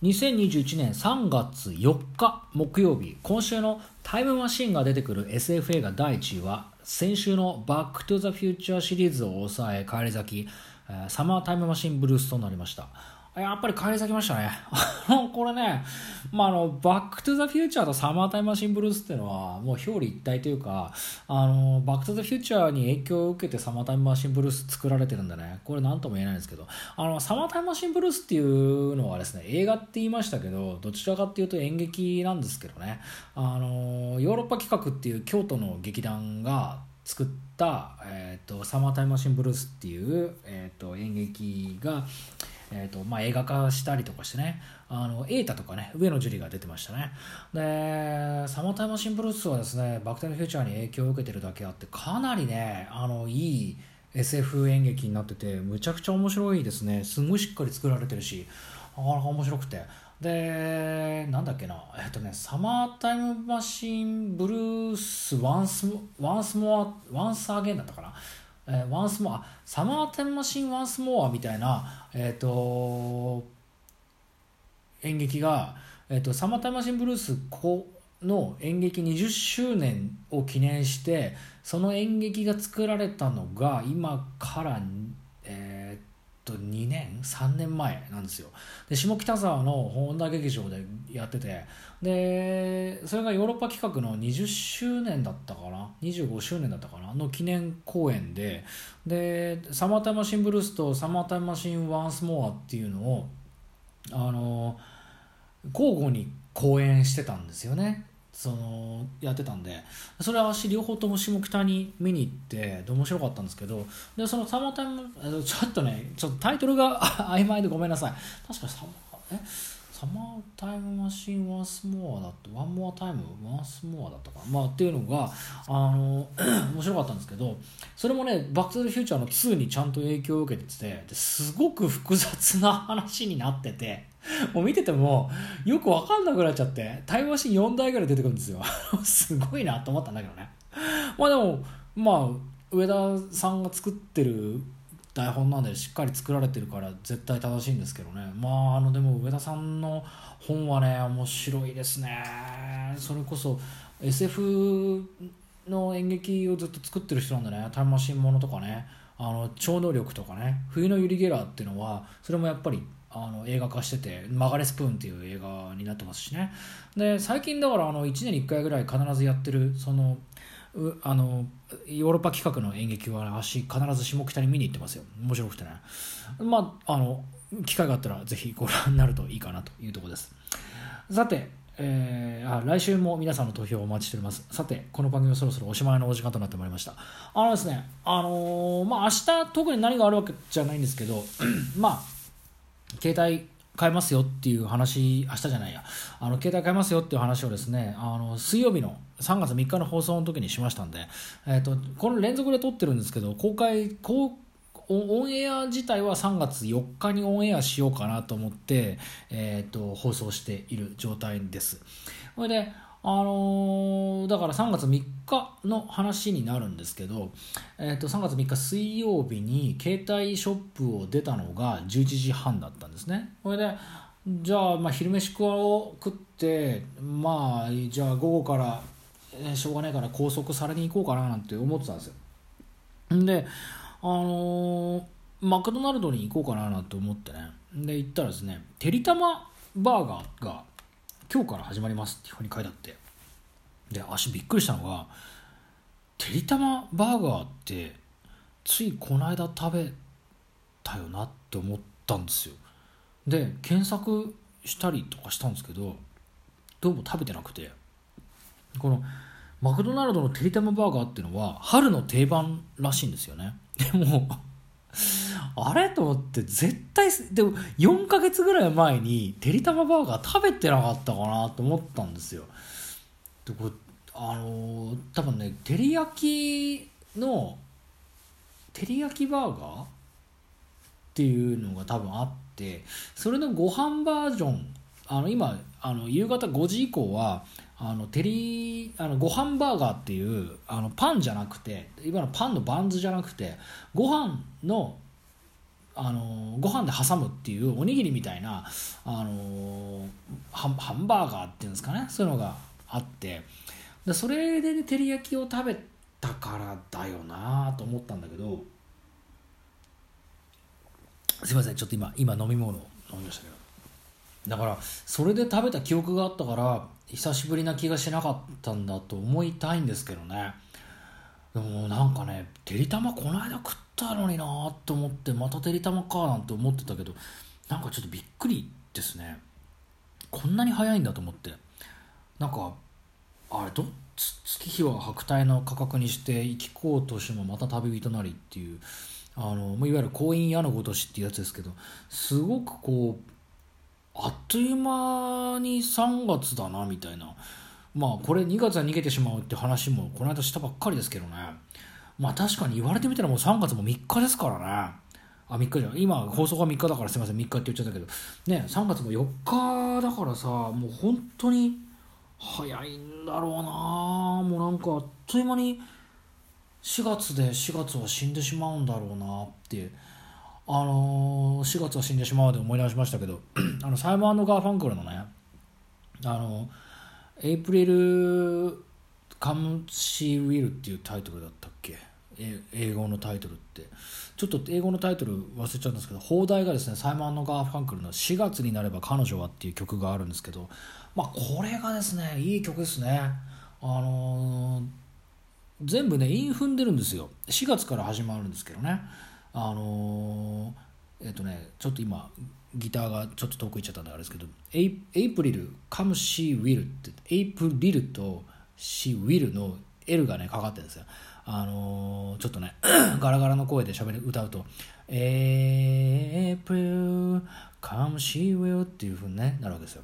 2021年3月4日木曜日今週のタイムマシンが出てくる SF 映画第1位は先週のバックトゥザフューチャーシリーズを抑え返り咲きサマータイムマシンブルースとなりました。やっぱり返り咲きましたね。これね、まあ、あの、バックトゥザフューチャーとサマータイムマシンブルースっていうのは、もう表裏一体というか、あの、バックトゥザフューチャーに影響を受けてサマータイムマシンブルース作られてるんでね、これ何とも言えないんですけど、あの、サマータイムマシンブルースっていうのはですね、映画って言いましたけど、どちらかっていうと演劇なんですけどね、あの、ヨーロッパ企画っていう京都の劇団が作った、えっ、ー、と、サマータイムマシンブルースっていう、えっ、ー、と、演劇が、えーとまあ、映画化したりとかしてね、あの、エータとかね、上野樹里が出てましたね。で、サマータイムマシンブルースはですね、バクテリフューチャーに影響を受けてるだけあって、かなりね、あの、いい SF 演劇になってて、むちゃくちゃ面白いですね。すごいしっかり作られてるし、なかなか面白くて。で、なんだっけな、えっとね、サマータイムマシンブルースワンス、ワンスモア、ワンスアゲンだったかな。えー、ワンスモア、サマータイムマシンワンスモアみたいな、えっ、ー、と、演劇が、えっ、ー、と、サマータイムマシンブルースの演劇20周年を記念して、その演劇が作られたのが、今から、と2年？3年前なんですよ。で下北沢の本田劇場でやってて。でそれがヨーロッパ企画の20周年だったかな？25周年だったかな？の記念公演で。でサマータイムマシンブルースとサマータイムマシンワンスモアっていうのをあの交互に公演してたんですよね。そのやってたんでそれは私両方とも下北に見に行ってで面白かったんですけどでそのサマータイムちょっとねちょっとタイトルが 曖昧でごめんなさい。確かサマえ？サマータイムマシンワンスモアだってワンモアタイムワンスモアだったかな？まあっていうのがあの 面白かったんですけどそれもねバック・トゥ・ザ・フューチャーの2にちゃんと影響を受けててすごく複雑な話になってて。もう見ててもよく分かんなくなっちゃってタイムマシン4台ぐらい出てくるんですよ。すごいなと思ったんだけどね。まあでもまあ上田さんが作ってる台本なんでしっかり作られてるから絶対正しいんですけどね。まああのでも上田さんの本はね面白いですね。それこそ SF の演劇をずっと作ってる人なんでねタイムマシンものとかねあの超能力とかね冬のユリ・ゲラーっていうのはそれもやっぱりあの映画化してて「マガレスプーン」っていう映画になってますしね。で最近だからあの1年に1回ぐらい必ずやってるそのあのヨーロッパ企画の演劇は足必ず下北に見に行ってますよ。面白くてね。まああの機会があったらぜひご覧になるといいかなというところです。さてえー、あ来週も皆さんの投票をお待ちしております。さてこの番組はそろそろおしまいのお時間となってまいりました。あのですねあのー、まあ明日特に何があるわけじゃないんですけど まあ携帯買えますよっていう話、明日じゃないや、あの携帯買えますよっていう話をですね、あの水曜日の3月3日の放送の時にしましたんで、えーと、この連続で撮ってるんですけど、公開、公オンエア自体は3月4日にオンエアしようかなと思って、えーと放送している状態です。それであのー、だから3月3日の話になるんですけど、えー、と3月3日水曜日に携帯ショップを出たのが11時半だったんですね。これでじゃあまあ昼飯食を食ってまあじゃあ午後から、え、しょうがないから拘束されに行こうかななんて思ってたんですよ。であのー、マクドナルドに行こうかななんて思ってねで行ったらですねてりたまバーガーが今日から始まりますっていうふうに書いてあって。で足びっくりしたのがてりたまバーガーってついこの間食べたよなって思ったんですよ。で検索したりとかしたんですけどどうも食べてなくて。このマクドナルドのてりたまバーガーっていうのは春の定番らしいんですよね。でもあれ？と思って絶対でも4ヶ月ぐらい前にてりたまバーガー食べてなかったかなと思ったんですよ。でこれあのー、多分ね照り焼きの照り焼きバーガーっていうのが多分あってそれのご飯バージョンあの今あの夕方5時以降はあのテリあのご飯バーガーっていうあのパンじゃなくて今のパンのバンズじゃなくてご飯のあのご飯で挟むっていうおにぎりみたいなあのハンバーガーっていうんですかねそういうのがあってでそれで、ね、照り焼きを食べたからだよなと思ったんだけどすいませんちょっと今今飲み物を飲みましたけどだからそれで食べた記憶があったから久しぶりな気がしなかったんだと思いたいんですけどね。でもなんかねてりたまこの間食ったのになと思ってまたてりたまかなんて思ってたけどなんかちょっとびっくりですね。こんなに早いんだと思って。なんかあれど月日は白帯の価格にして生きこうとしてもまた旅人なりっていうあのいわゆる婚姻矢のごとしっていうやつですけどすごくこうあっという間に3月だなみたいな。まあこれ2月は逃げてしまうって話もこの間したばっかりですけどね。まあ確かに言われてみたらもう3月も3日ですからね。あ3日じゃん。今放送が3日だからすいません。3日って言っちゃったけど。ね3月も4日だからさもう本当に早いんだろうな。もうなんかあっという間に4月で4月は死んでしまうんだろうなって。あのー、4月は死んでしまうで思い出しましたけど。あのサイモンガーファンクルのねあのエイプリル・カム・シー・ウィルっていうタイトルだったっけ？英語のタイトルって。ちょっと英語のタイトル忘れちゃったんですけど放題がですねサイモン・ガーファンクルの「4月になれば彼女は」っていう曲があるんですけどまあこれがですねいい曲ですね。あのー、全部ね韻踏んでるんですよ。4月から始まるんですけどね。あのー、えっ、ー、とねちょっと今ギターがちょっと遠く行っちゃったんであれですけどエイプリル「Come She Will」ってエイプリルと「She Will」の L がねかかってるんですよあのー、ちょっとね ガラガラの声で喋る歌うと「エイプリル Come She Will」っていうふうに、ね、なるわけですよ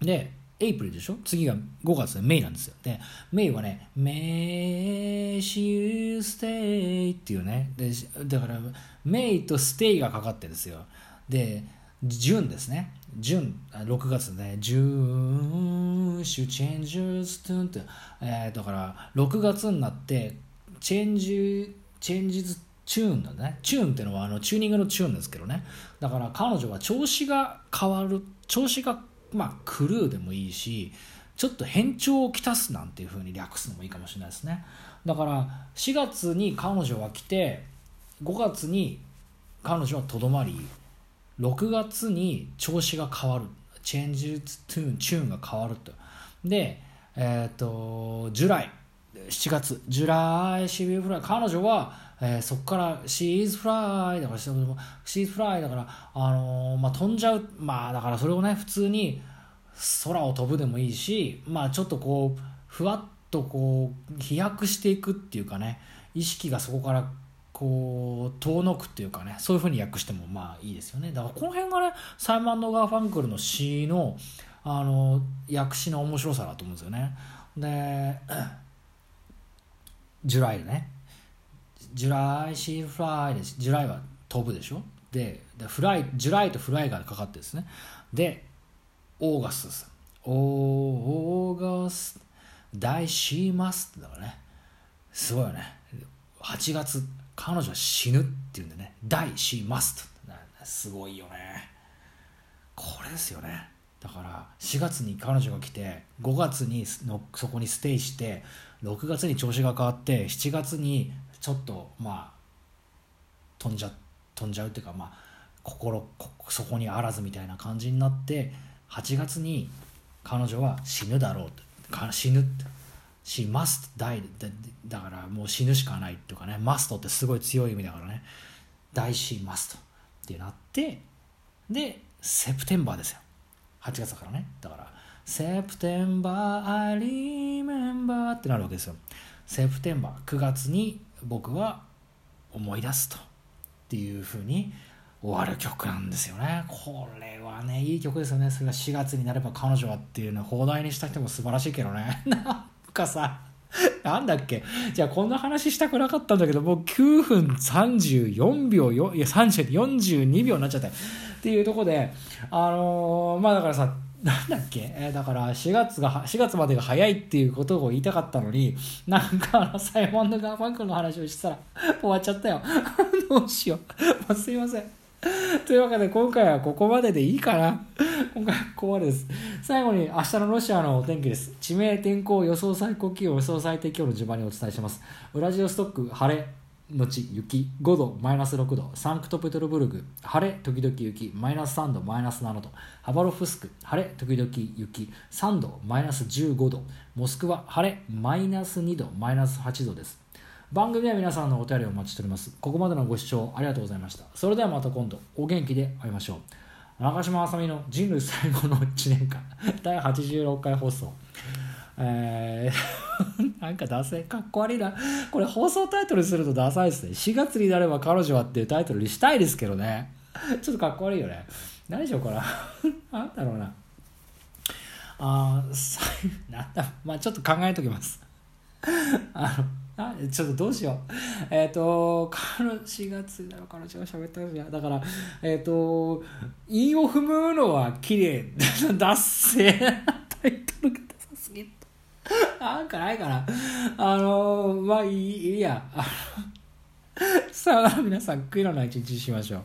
でエイプリルでしょ？次が5月でメイなんですよ。で、メイはね、May she stay っていうね。で、だから、メイとステイがかかってるんですよ。で、ジュンですね。ジュン、6月ね、ジュン、シュチェンジューストゥンって、えー、だから、6月になって、 change、changes tune だね。 tune っていうのはあのチューニングの tune ですけどね。だから彼女は調子が変わる、調子がまあ、狂うでもいいしちょっと変調をきたすなんていうふうに訳すのもいいかもしれないですねだから4月に彼女は来て5月に彼女はとどまり6月に調子が変わる。change tune、tune が変わると。でえっ、ー、と July。7月。 July she will fly。彼女はえー、そこから「she's fly」だから「she's fly」だから、あのー、まあ、飛んじゃう。まあだからそれをね普通に空を飛ぶでもいいし、まあ、ちょっとこうふわっとこう飛躍していくっていうかね意識がそこからこう遠のくっていうかねそういうふうに訳してもまあいいですよね。だからこの辺がねサイモン&ガーファンクルの詩のあの訳詞の面白さだと思うんですよね。で July ね。 July she fly です。 fly は飛ぶでしょ？でで fly、July と fly がかかってですね。で August です。 August。die she must ってだからね。すごいよね。8月彼女は死ぬっていうんでね。 die she mustすごいよね。これですよね。だから4月に彼女が来て5月にのそこにステイして6月に調子が変わって7月にちょっとまあ飛んじゃ飛んじゃうっていうかまあ心そこにあらずみたいな感じになって8月に彼女は死ぬだろうと。死ぬって。She must die だからもう死ぬしかないっていうかね。must ってすごい強い意味だからね。die she must ってなってでセプテンバーですよ。8月だからね。だからセプテンバー I remember ってなるわけですよ。セプテンバー9月に僕は思い出すとっていうふうに終わる曲なんですよね。これはねいい曲ですよね。それが4月になれば彼女はっていうのを放題にした人も素晴らしいけどね。かさなんだっけ？じゃあこんな話したくなかったんだけどもう9分34秒よいや30 42秒になっちゃったっていうとこであのー、まあだからさなんだっけ、だから4月が4月までが早いっていうことを言いたかったのになんかあのサイモン&ガーファンクルの話をしてたら終わっちゃったよ。どうしよう、すいません。というわけで今回はここまででいいかな。今回はここまでです。最後に明日のロシアのお天気です。地名天候予想最高気温予想最低気温の順番にお伝えします。ウラジオストック晴れのち雪5度マイナス6度。サンクトペテルブルグ晴れ時々雪マイナス3度マイナス7度。ハバロフスク晴れ時々雪3度マイナス15度。モスクワ晴れマイナス2度マイナス8度です。番組では皆さんのお便りをお待ちしております。ここまでのご視聴ありがとうございました。それではまた今度お元気で会いましょう。中島あさみの人類最後の1年間。第86回放送。えー、なんかダサい。かっこ悪いな。これ放送タイトルするとダサいですね。4月になれば彼女はっていうタイトルにしたいですけどね。ちょっとかっこ悪いよね。何しようかな。なんだろうな。あーなんだ。まあちょっと考えときます。あの ちょっとどうしよう。えっ、ー、と、彼4月になる彼女が喋ったじゃだから、えっ、ー、と、韻を踏むのは綺麗。だっせタイトルがダサすぎる。なんかないかな。あの、まあいいいいや。さあ皆さん、悔いのない一日にしましょう。